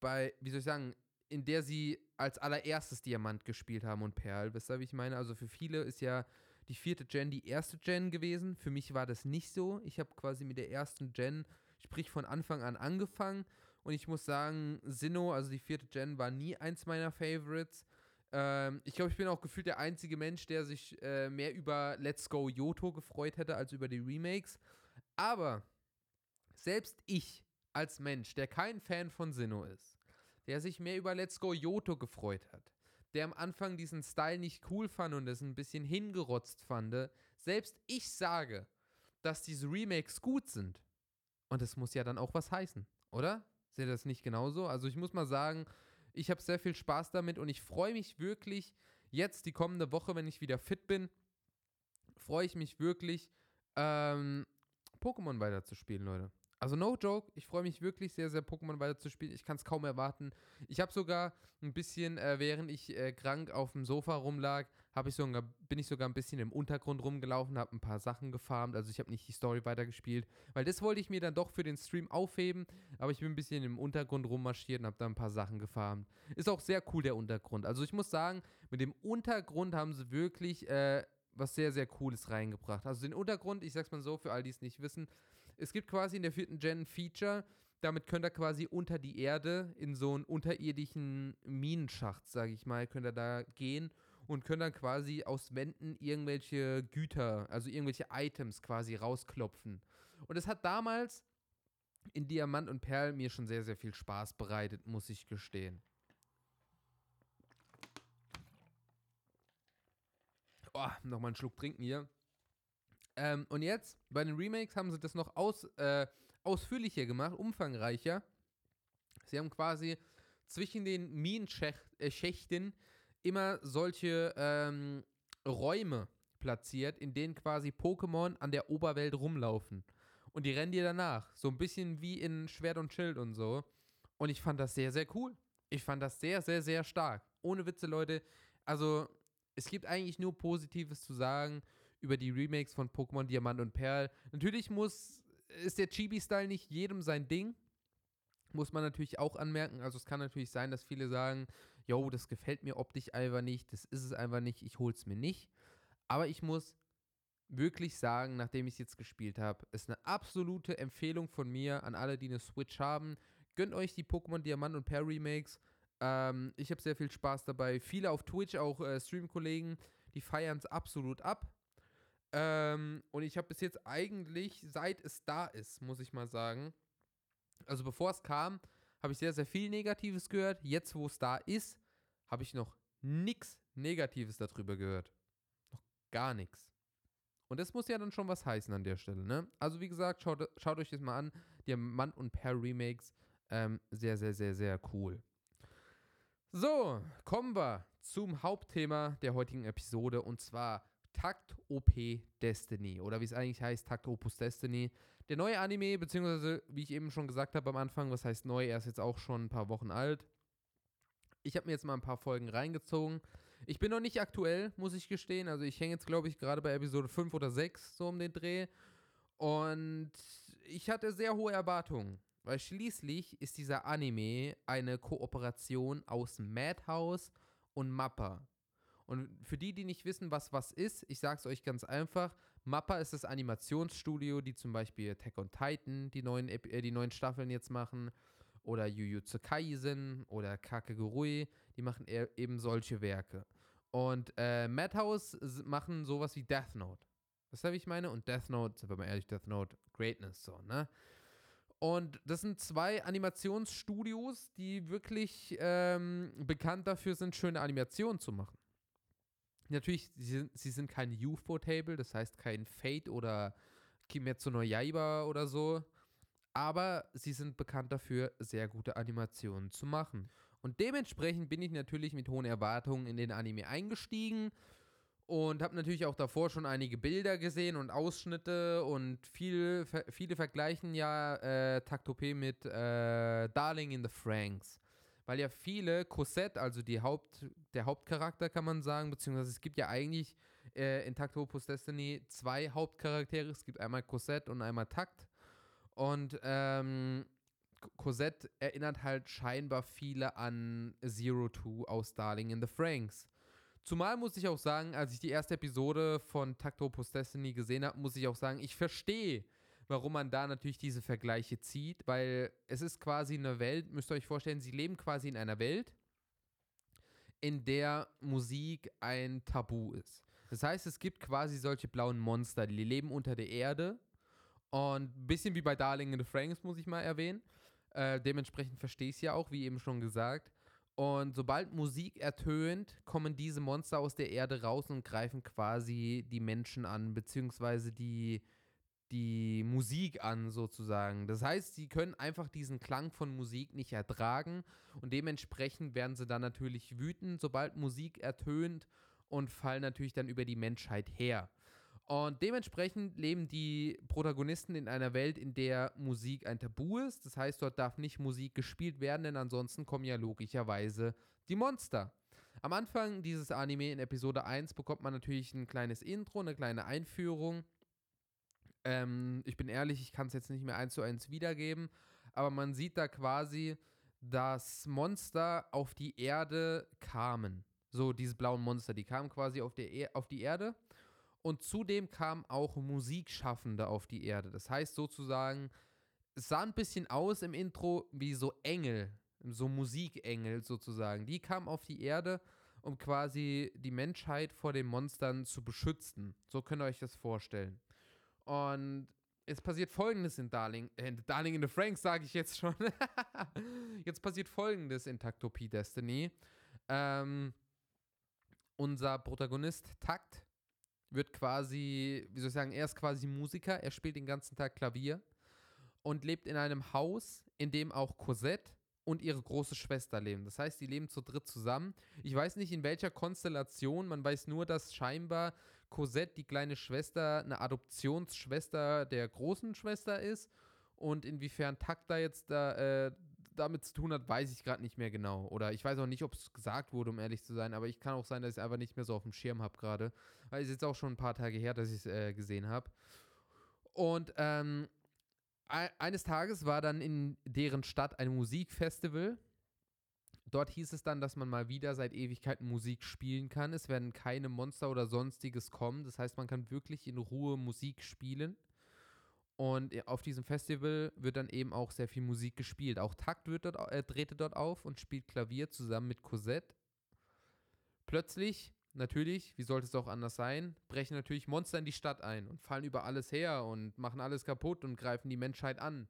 bei, wie soll ich sagen, in der sie als allererstes Diamant gespielt haben und Perl. Wie ich meine? Also für viele ist ja die vierte Gen die erste Gen gewesen. Für mich war das nicht so. Ich habe quasi mit der ersten Gen, sprich von Anfang an angefangen. Und ich muss sagen, Sinnoh, also die vierte Gen, war nie eins meiner Favorites. Ähm, ich glaube, ich bin auch gefühlt der einzige Mensch, der sich äh, mehr über Let's Go Yoto gefreut hätte als über die Remakes. Aber selbst ich als Mensch, der kein Fan von Sinnoh ist, der sich mehr über Let's Go Yoto gefreut hat, der am Anfang diesen Style nicht cool fand und es ein bisschen hingerotzt fand, selbst ich sage, dass diese Remakes gut sind. Und das muss ja dann auch was heißen, oder? Ihr das nicht genauso? Also ich muss mal sagen, ich habe sehr viel Spaß damit und ich freue mich wirklich jetzt die kommende Woche, wenn ich wieder fit bin, freue ich mich wirklich, ähm, Pokémon weiterzuspielen, Leute. Also no joke, ich freue mich wirklich sehr, sehr Pokémon weiterzuspielen. Ich kann es kaum erwarten. Ich habe sogar ein bisschen, äh, während ich äh, krank auf dem Sofa rumlag, ich sogar, bin ich sogar ein bisschen im Untergrund rumgelaufen, habe ein paar Sachen gefarmt. Also ich habe nicht die Story weitergespielt, weil das wollte ich mir dann doch für den Stream aufheben. Aber ich bin ein bisschen im Untergrund rummarschiert und habe da ein paar Sachen gefarmt. Ist auch sehr cool der Untergrund. Also ich muss sagen, mit dem Untergrund haben sie wirklich äh, was sehr, sehr Cooles reingebracht. Also den Untergrund, ich sag's mal so, für all die es nicht wissen, es gibt quasi in der vierten Gen ein Feature, damit könnt ihr quasi unter die Erde in so einen unterirdischen Minenschacht, sage ich mal, könnt ihr da gehen und könnt dann quasi aus Wänden irgendwelche Güter, also irgendwelche Items quasi rausklopfen. Und es hat damals in Diamant und Perl mir schon sehr, sehr viel Spaß bereitet, muss ich gestehen. Oh, nochmal einen Schluck trinken hier. Ähm, und jetzt, bei den Remakes haben sie das noch aus, äh, ausführlicher gemacht, umfangreicher. Sie haben quasi zwischen den Minenschächten immer solche ähm, Räume platziert, in denen quasi Pokémon an der Oberwelt rumlaufen. Und die rennen dir danach. So ein bisschen wie in Schwert und Schild und so. Und ich fand das sehr, sehr cool. Ich fand das sehr, sehr, sehr stark. Ohne Witze, Leute. Also, es gibt eigentlich nur Positives zu sagen über die Remakes von Pokémon Diamant und Perl. Natürlich muss, ist der Chibi-Style nicht jedem sein Ding. Muss man natürlich auch anmerken. Also es kann natürlich sein, dass viele sagen, yo, das gefällt mir optisch einfach nicht, das ist es einfach nicht, ich hol's mir nicht. Aber ich muss wirklich sagen, nachdem ich es jetzt gespielt habe, ist eine absolute Empfehlung von mir an alle, die eine Switch haben. Gönnt euch die Pokémon Diamant und Perl Remakes. Ähm, ich habe sehr viel Spaß dabei. Viele auf Twitch, auch äh, Stream-Kollegen, die feiern es absolut ab. Ähm, und ich habe bis jetzt eigentlich, seit es da ist, muss ich mal sagen, also bevor es kam, habe ich sehr, sehr viel Negatives gehört. Jetzt, wo es da ist, habe ich noch nichts Negatives darüber gehört. Noch gar nichts. Und das muss ja dann schon was heißen an der Stelle, ne? Also wie gesagt, schaut, schaut euch das mal an. Diamant und Per Remakes. Ähm, sehr, sehr, sehr, sehr cool. So, kommen wir zum Hauptthema der heutigen Episode und zwar Takt OP Destiny oder wie es eigentlich heißt, Takt Opus Destiny. Der neue Anime, beziehungsweise wie ich eben schon gesagt habe am Anfang, was heißt neu, er ist jetzt auch schon ein paar Wochen alt. Ich habe mir jetzt mal ein paar Folgen reingezogen. Ich bin noch nicht aktuell, muss ich gestehen. Also ich hänge jetzt, glaube ich, gerade bei Episode 5 oder 6 so um den Dreh. Und ich hatte sehr hohe Erwartungen. Weil schließlich ist dieser Anime eine Kooperation aus Madhouse und Mappa. Und für die, die nicht wissen, was was ist, ich sage es euch ganz einfach. Mappa ist das Animationsstudio, die zum Beispiel Attack on Titan, die neuen, äh, die neuen Staffeln jetzt machen, oder Jujutsu Kaisen oder Kakegurui, die machen e eben solche Werke. Und äh, Madhouse machen sowas wie Death Note. Das habe ich meine. Und Death Note, sind wir mal ehrlich, Death Note, Greatness so, ne? Und das sind zwei Animationsstudios, die wirklich ähm, bekannt dafür sind, schöne Animationen zu machen. Natürlich, sie sind, sie sind kein UFO-Table, das heißt kein Fate oder Kimetsu no Yaiba oder so. Aber sie sind bekannt dafür, sehr gute Animationen zu machen. Und dementsprechend bin ich natürlich mit hohen Erwartungen in den Anime eingestiegen und habe natürlich auch davor schon einige Bilder gesehen und Ausschnitte und viel, viele vergleichen ja äh, Taktopé mit äh, Darling in the Franks. Weil ja viele, Cosette, also die Haupt, der Hauptcharakter kann man sagen, beziehungsweise es gibt ja eigentlich äh, in Taktopus Destiny zwei Hauptcharaktere. Es gibt einmal Cosette und einmal Takt. Und ähm, Cosette erinnert halt scheinbar viele an Zero Two aus Darling in the Franks. Zumal muss ich auch sagen, als ich die erste Episode von Taktopus Destiny gesehen habe, muss ich auch sagen, ich verstehe, warum man da natürlich diese Vergleiche zieht, weil es ist quasi eine Welt, müsst ihr euch vorstellen, sie leben quasi in einer Welt, in der Musik ein Tabu ist. Das heißt, es gibt quasi solche blauen Monster, die leben unter der Erde und ein bisschen wie bei Darling in the Franks, muss ich mal erwähnen. Äh, dementsprechend verstehe ich es ja auch, wie eben schon gesagt. Und sobald Musik ertönt, kommen diese Monster aus der Erde raus und greifen quasi die Menschen an, beziehungsweise die, die Musik an, sozusagen. Das heißt, sie können einfach diesen Klang von Musik nicht ertragen und dementsprechend werden sie dann natürlich wütend, sobald Musik ertönt und fallen natürlich dann über die Menschheit her. Und dementsprechend leben die Protagonisten in einer Welt, in der Musik ein Tabu ist. Das heißt, dort darf nicht Musik gespielt werden, denn ansonsten kommen ja logischerweise die Monster. Am Anfang dieses Anime in Episode 1 bekommt man natürlich ein kleines Intro, eine kleine Einführung. Ähm, ich bin ehrlich, ich kann es jetzt nicht mehr eins zu eins wiedergeben, aber man sieht da quasi, dass Monster auf die Erde kamen. So, diese blauen Monster, die kamen quasi auf, der e auf die Erde und zudem kamen auch Musikschaffende auf die Erde. Das heißt sozusagen, es sah ein bisschen aus im Intro wie so Engel, so Musikengel sozusagen. Die kamen auf die Erde, um quasi die Menschheit vor den Monstern zu beschützen. So könnt ihr euch das vorstellen. Und es passiert folgendes in Darling, äh, Darling in the Franks sage ich jetzt schon. jetzt passiert folgendes in Taktopie Destiny. Ähm, unser Protagonist Takt wird quasi, wie soll ich sagen, er ist quasi Musiker, er spielt den ganzen Tag Klavier und lebt in einem Haus, in dem auch Cosette und ihre große Schwester leben. Das heißt, die leben zu dritt zusammen. Ich weiß nicht in welcher Konstellation, man weiß nur, dass scheinbar Cosette, die kleine Schwester, eine Adoptionsschwester der großen Schwester ist und inwiefern Takt da jetzt da, äh, damit zu tun hat, weiß ich gerade nicht mehr genau. Oder ich weiß auch nicht, ob es gesagt wurde, um ehrlich zu sein, aber ich kann auch sein, dass ich es einfach nicht mehr so auf dem Schirm habe gerade. Weil es ist jetzt auch schon ein paar Tage her, dass ich es äh, gesehen habe. Und ähm, eines Tages war dann in deren Stadt ein Musikfestival. Dort hieß es dann, dass man mal wieder seit Ewigkeiten Musik spielen kann. Es werden keine Monster oder sonstiges kommen. Das heißt, man kann wirklich in Ruhe Musik spielen. Und auf diesem Festival wird dann eben auch sehr viel Musik gespielt. Auch Takt wird dort, äh, drehte dort auf und spielt Klavier zusammen mit Cosette. Plötzlich, natürlich, wie sollte es auch anders sein, brechen natürlich Monster in die Stadt ein und fallen über alles her und machen alles kaputt und greifen die Menschheit an.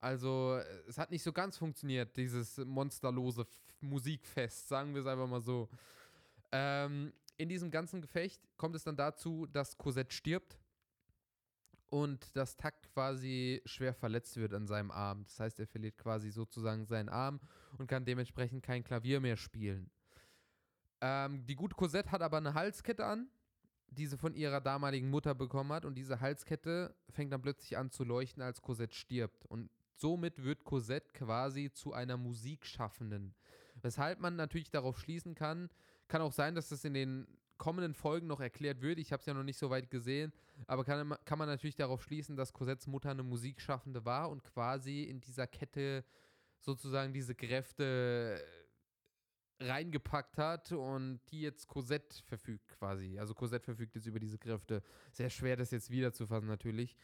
Also, es hat nicht so ganz funktioniert, dieses monsterlose Musikfest, sagen wir es einfach mal so. Ähm, in diesem ganzen Gefecht kommt es dann dazu, dass Cosette stirbt und das Takt quasi schwer verletzt wird an seinem Arm. Das heißt, er verliert quasi sozusagen seinen Arm und kann dementsprechend kein Klavier mehr spielen. Ähm, die gute Cosette hat aber eine Halskette an, die sie von ihrer damaligen Mutter bekommen hat und diese Halskette fängt dann plötzlich an zu leuchten, als Cosette stirbt und somit wird Cosette quasi zu einer Musikschaffenden. Weshalb man natürlich darauf schließen kann, Kann auch sein, dass das in den kommenden Folgen noch erklärt wird. Ich habe es ja noch nicht so weit gesehen, aber kann, kann man natürlich darauf schließen, dass Cosettes Mutter eine Musikschaffende war und quasi in dieser Kette sozusagen diese Kräfte reingepackt hat und die jetzt Cosette verfügt quasi. Also Cosette verfügt jetzt über diese Kräfte. Sehr schwer, das jetzt wiederzufassen natürlich.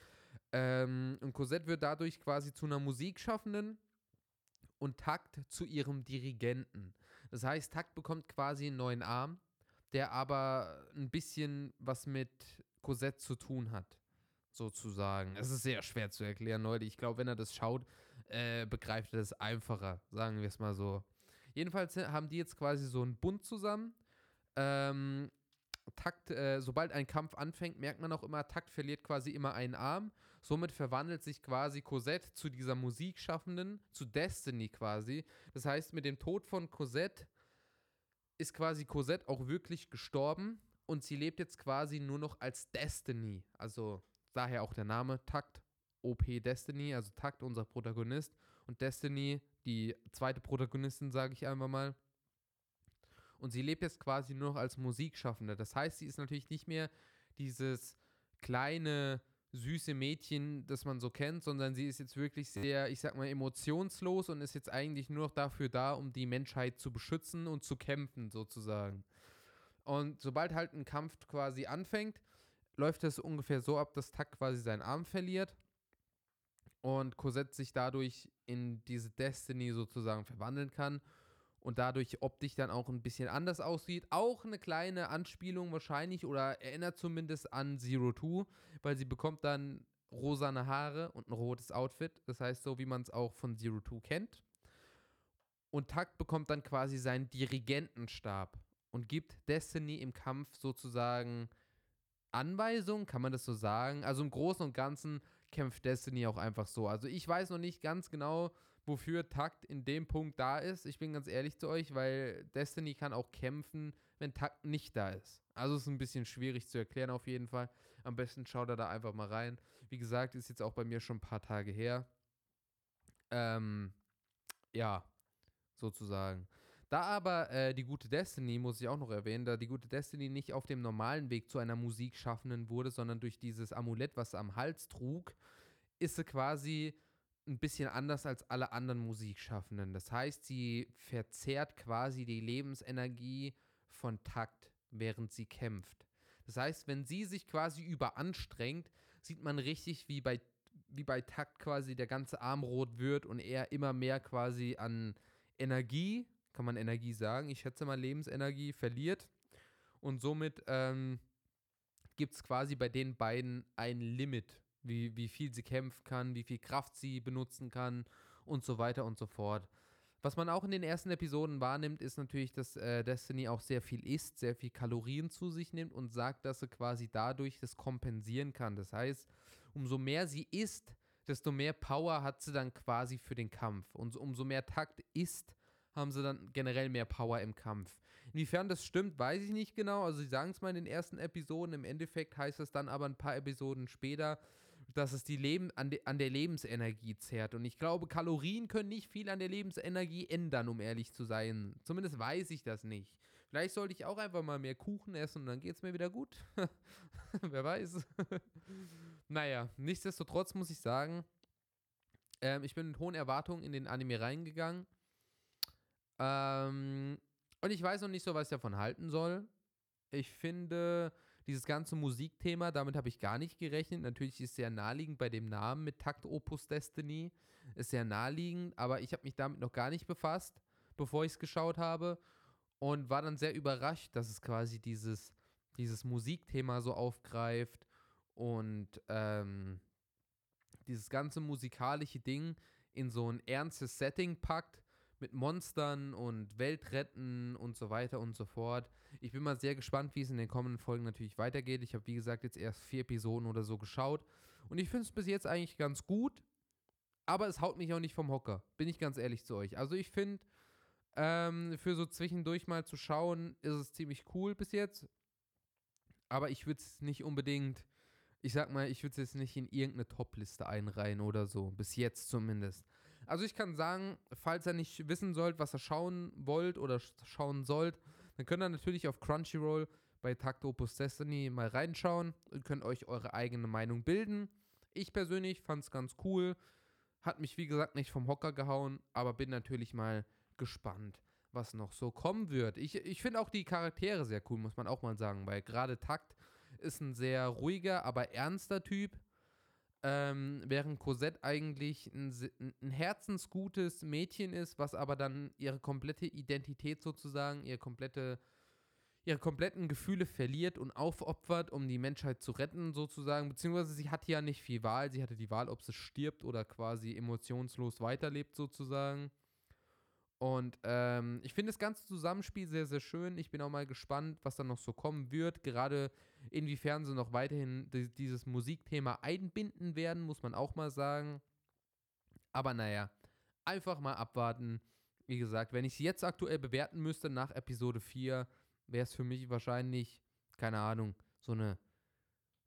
Ähm, und Cosette wird dadurch quasi zu einer Musikschaffenden und Takt zu ihrem Dirigenten. Das heißt, Takt bekommt quasi einen neuen Arm, der aber ein bisschen was mit Cosette zu tun hat, sozusagen. Es ist sehr schwer zu erklären, Leute. Ich glaube, wenn er das schaut, äh, begreift er das einfacher, sagen wir es mal so. Jedenfalls haben die jetzt quasi so einen Bund zusammen. Ähm, Takt, äh, sobald ein Kampf anfängt, merkt man auch immer, Takt verliert quasi immer einen Arm. Somit verwandelt sich quasi Cosette zu dieser Musikschaffenden, zu Destiny quasi. Das heißt, mit dem Tod von Cosette ist quasi Cosette auch wirklich gestorben und sie lebt jetzt quasi nur noch als Destiny. Also daher auch der Name Takt, OP Destiny, also Takt, unser Protagonist. Und Destiny, die zweite Protagonistin, sage ich einmal mal. Und sie lebt jetzt quasi nur noch als Musikschaffende. Das heißt, sie ist natürlich nicht mehr dieses kleine, süße Mädchen, das man so kennt, sondern sie ist jetzt wirklich sehr, ich sag mal, emotionslos und ist jetzt eigentlich nur noch dafür da, um die Menschheit zu beschützen und zu kämpfen, sozusagen. Und sobald halt ein Kampf quasi anfängt, läuft es ungefähr so ab, dass Tack quasi seinen Arm verliert und Cosette sich dadurch in diese Destiny sozusagen verwandeln kann und dadurch optisch dann auch ein bisschen anders aussieht. Auch eine kleine Anspielung wahrscheinlich oder erinnert zumindest an Zero Two, weil sie bekommt dann rosane Haare und ein rotes Outfit. Das heißt, so wie man es auch von Zero Two kennt. Und Takt bekommt dann quasi seinen Dirigentenstab und gibt Destiny im Kampf sozusagen Anweisungen, kann man das so sagen? Also im Großen und Ganzen kämpft Destiny auch einfach so. Also ich weiß noch nicht ganz genau, wofür Takt in dem Punkt da ist. Ich bin ganz ehrlich zu euch, weil Destiny kann auch kämpfen, wenn Takt nicht da ist. Also ist ein bisschen schwierig zu erklären auf jeden Fall. Am besten schaut er da einfach mal rein. Wie gesagt, ist jetzt auch bei mir schon ein paar Tage her. Ähm, ja, sozusagen. Da aber äh, die gute Destiny, muss ich auch noch erwähnen, da die gute Destiny nicht auf dem normalen Weg zu einer Musikschaffenden wurde, sondern durch dieses Amulett, was sie am Hals trug, ist sie quasi ein bisschen anders als alle anderen Musikschaffenden. Das heißt, sie verzehrt quasi die Lebensenergie von Takt, während sie kämpft. Das heißt, wenn sie sich quasi überanstrengt, sieht man richtig, wie bei, wie bei Takt quasi der ganze Arm rot wird und er immer mehr quasi an Energie, kann man Energie sagen, ich schätze mal Lebensenergie, verliert. Und somit ähm, gibt es quasi bei den beiden ein Limit wie, wie viel sie kämpfen kann, wie viel Kraft sie benutzen kann und so weiter und so fort. Was man auch in den ersten Episoden wahrnimmt, ist natürlich, dass äh, Destiny auch sehr viel isst, sehr viel Kalorien zu sich nimmt und sagt, dass sie quasi dadurch das kompensieren kann. Das heißt, umso mehr sie isst, desto mehr Power hat sie dann quasi für den Kampf. Und umso mehr Takt isst, haben sie dann generell mehr Power im Kampf. Inwiefern das stimmt, weiß ich nicht genau. Also sie sagen es mal in den ersten Episoden. Im Endeffekt heißt es dann aber ein paar Episoden später, dass es die Leben, an, de, an der Lebensenergie zehrt. Und ich glaube, Kalorien können nicht viel an der Lebensenergie ändern, um ehrlich zu sein. Zumindest weiß ich das nicht. Vielleicht sollte ich auch einfach mal mehr Kuchen essen und dann geht es mir wieder gut. Wer weiß. naja, nichtsdestotrotz muss ich sagen, ähm, ich bin mit hohen Erwartungen in den Anime reingegangen. Ähm, und ich weiß noch nicht so, was ich davon halten soll. Ich finde, dieses ganze Musikthema, damit habe ich gar nicht gerechnet. Natürlich ist es sehr naheliegend bei dem Namen mit Takt Opus Destiny. Ist sehr naheliegend, aber ich habe mich damit noch gar nicht befasst, bevor ich es geschaut habe. Und war dann sehr überrascht, dass es quasi dieses, dieses Musikthema so aufgreift und ähm, dieses ganze musikalische Ding in so ein ernstes Setting packt mit Monstern und Weltretten und so weiter und so fort. Ich bin mal sehr gespannt, wie es in den kommenden Folgen natürlich weitergeht. Ich habe, wie gesagt, jetzt erst vier Episoden oder so geschaut. Und ich finde es bis jetzt eigentlich ganz gut. Aber es haut mich auch nicht vom Hocker. Bin ich ganz ehrlich zu euch. Also ich finde, ähm, für so zwischendurch mal zu schauen, ist es ziemlich cool bis jetzt. Aber ich würde es nicht unbedingt, ich sag mal, ich würde es jetzt nicht in irgendeine Top-Liste einreihen oder so. Bis jetzt zumindest. Also ich kann sagen, falls ihr nicht wissen sollt, was ihr schauen wollt oder schauen sollt, dann könnt ihr natürlich auf Crunchyroll bei Takt Opus Destiny mal reinschauen und könnt euch eure eigene Meinung bilden. Ich persönlich fand es ganz cool. Hat mich, wie gesagt, nicht vom Hocker gehauen, aber bin natürlich mal gespannt, was noch so kommen wird. Ich, ich finde auch die Charaktere sehr cool, muss man auch mal sagen, weil gerade Takt ist ein sehr ruhiger, aber ernster Typ. Ähm, während Cosette eigentlich ein, ein, herzensgutes Mädchen ist, was aber dann ihre komplette Identität sozusagen, ihre komplette ihre kompletten Gefühle verliert und aufopfert, um die Menschheit zu retten, sozusagen. Beziehungsweise sie hatte ja nicht viel Wahl. Sie hatte die Wahl, ob sie stirbt oder quasi emotionslos weiterlebt, sozusagen. Und ähm, ich finde das ganze Zusammenspiel sehr, sehr schön. Ich bin auch mal gespannt, was dann noch so kommen wird. Gerade inwiefern sie noch weiterhin dieses Musikthema einbinden werden, muss man auch mal sagen. Aber naja, einfach mal abwarten. Wie gesagt, wenn ich sie jetzt aktuell bewerten müsste nach Episode 4, wäre es für mich wahrscheinlich, keine Ahnung, so eine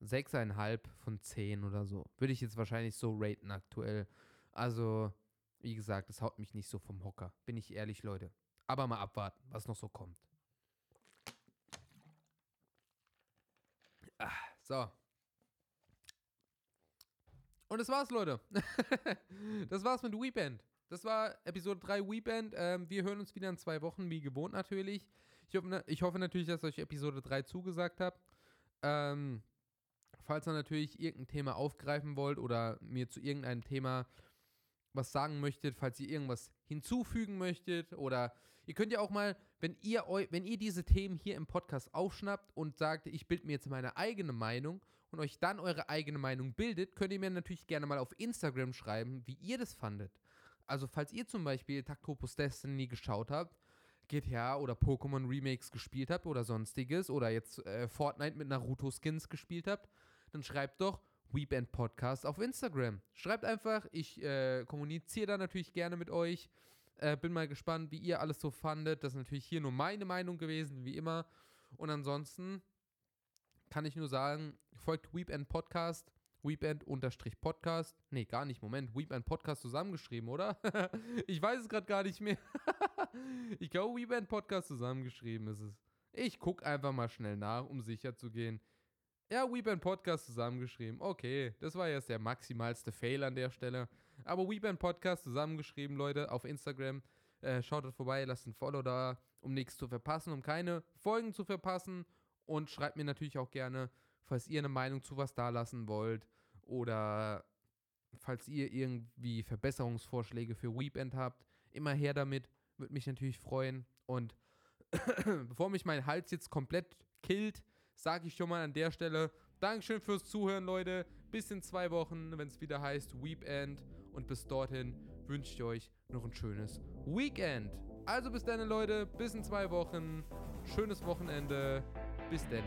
6,5 von 10 oder so. Würde ich jetzt wahrscheinlich so raten aktuell. Also, wie gesagt, das haut mich nicht so vom Hocker. Bin ich ehrlich, Leute. Aber mal abwarten, was noch so kommt. Ah, so. Und das war's, Leute. das war's mit Weekend. Das war Episode 3 Weekend. Ähm, wir hören uns wieder in zwei Wochen, wie gewohnt natürlich. Ich hoffe, ich hoffe natürlich, dass euch Episode 3 zugesagt habt. Ähm, falls ihr natürlich irgendein Thema aufgreifen wollt oder mir zu irgendeinem Thema was sagen möchtet, falls ihr irgendwas hinzufügen möchtet oder ihr könnt ja auch mal, wenn ihr euch, wenn ihr diese Themen hier im Podcast aufschnappt und sagt, ich bilde mir jetzt meine eigene Meinung und euch dann eure eigene Meinung bildet, könnt ihr mir natürlich gerne mal auf Instagram schreiben, wie ihr das fandet. Also falls ihr zum Beispiel Taktopus Destiny geschaut habt GTA oder Pokémon Remakes gespielt habt oder sonstiges oder jetzt äh, Fortnite mit Naruto Skins gespielt habt, dann schreibt doch Weebend Podcast auf Instagram. Schreibt einfach, ich äh, kommuniziere da natürlich gerne mit euch. Äh, bin mal gespannt, wie ihr alles so fandet. Das ist natürlich hier nur meine Meinung gewesen, wie immer. Und ansonsten kann ich nur sagen, folgt Weebend Podcast Weebend-Podcast. Nee, gar nicht. Moment. Weebend Podcast zusammengeschrieben, oder? ich weiß es gerade gar nicht mehr. ich glaube, Weebend Podcast zusammengeschrieben ist es. Ich gucke einfach mal schnell nach, um sicher zu gehen. Ja, Weeband Podcast zusammengeschrieben. Okay, das war jetzt der maximalste Fail an der Stelle. Aber Weeband Podcast zusammengeschrieben, Leute, auf Instagram. Äh, schaut dort vorbei, lasst ein Follow da, um nichts zu verpassen, um keine Folgen zu verpassen. Und schreibt mir natürlich auch gerne, falls ihr eine Meinung zu was da lassen wollt oder falls ihr irgendwie Verbesserungsvorschläge für Weekend habt, immer her damit. Würde mich natürlich freuen. Und bevor mich mein Hals jetzt komplett killt, sage ich schon mal an der Stelle Dankeschön fürs Zuhören, Leute. Bis in zwei Wochen, wenn es wieder heißt Weekend. Und bis dorthin wünsche ich euch noch ein schönes Weekend. Also bis dann, Leute. Bis in zwei Wochen. Schönes Wochenende. Bis dann.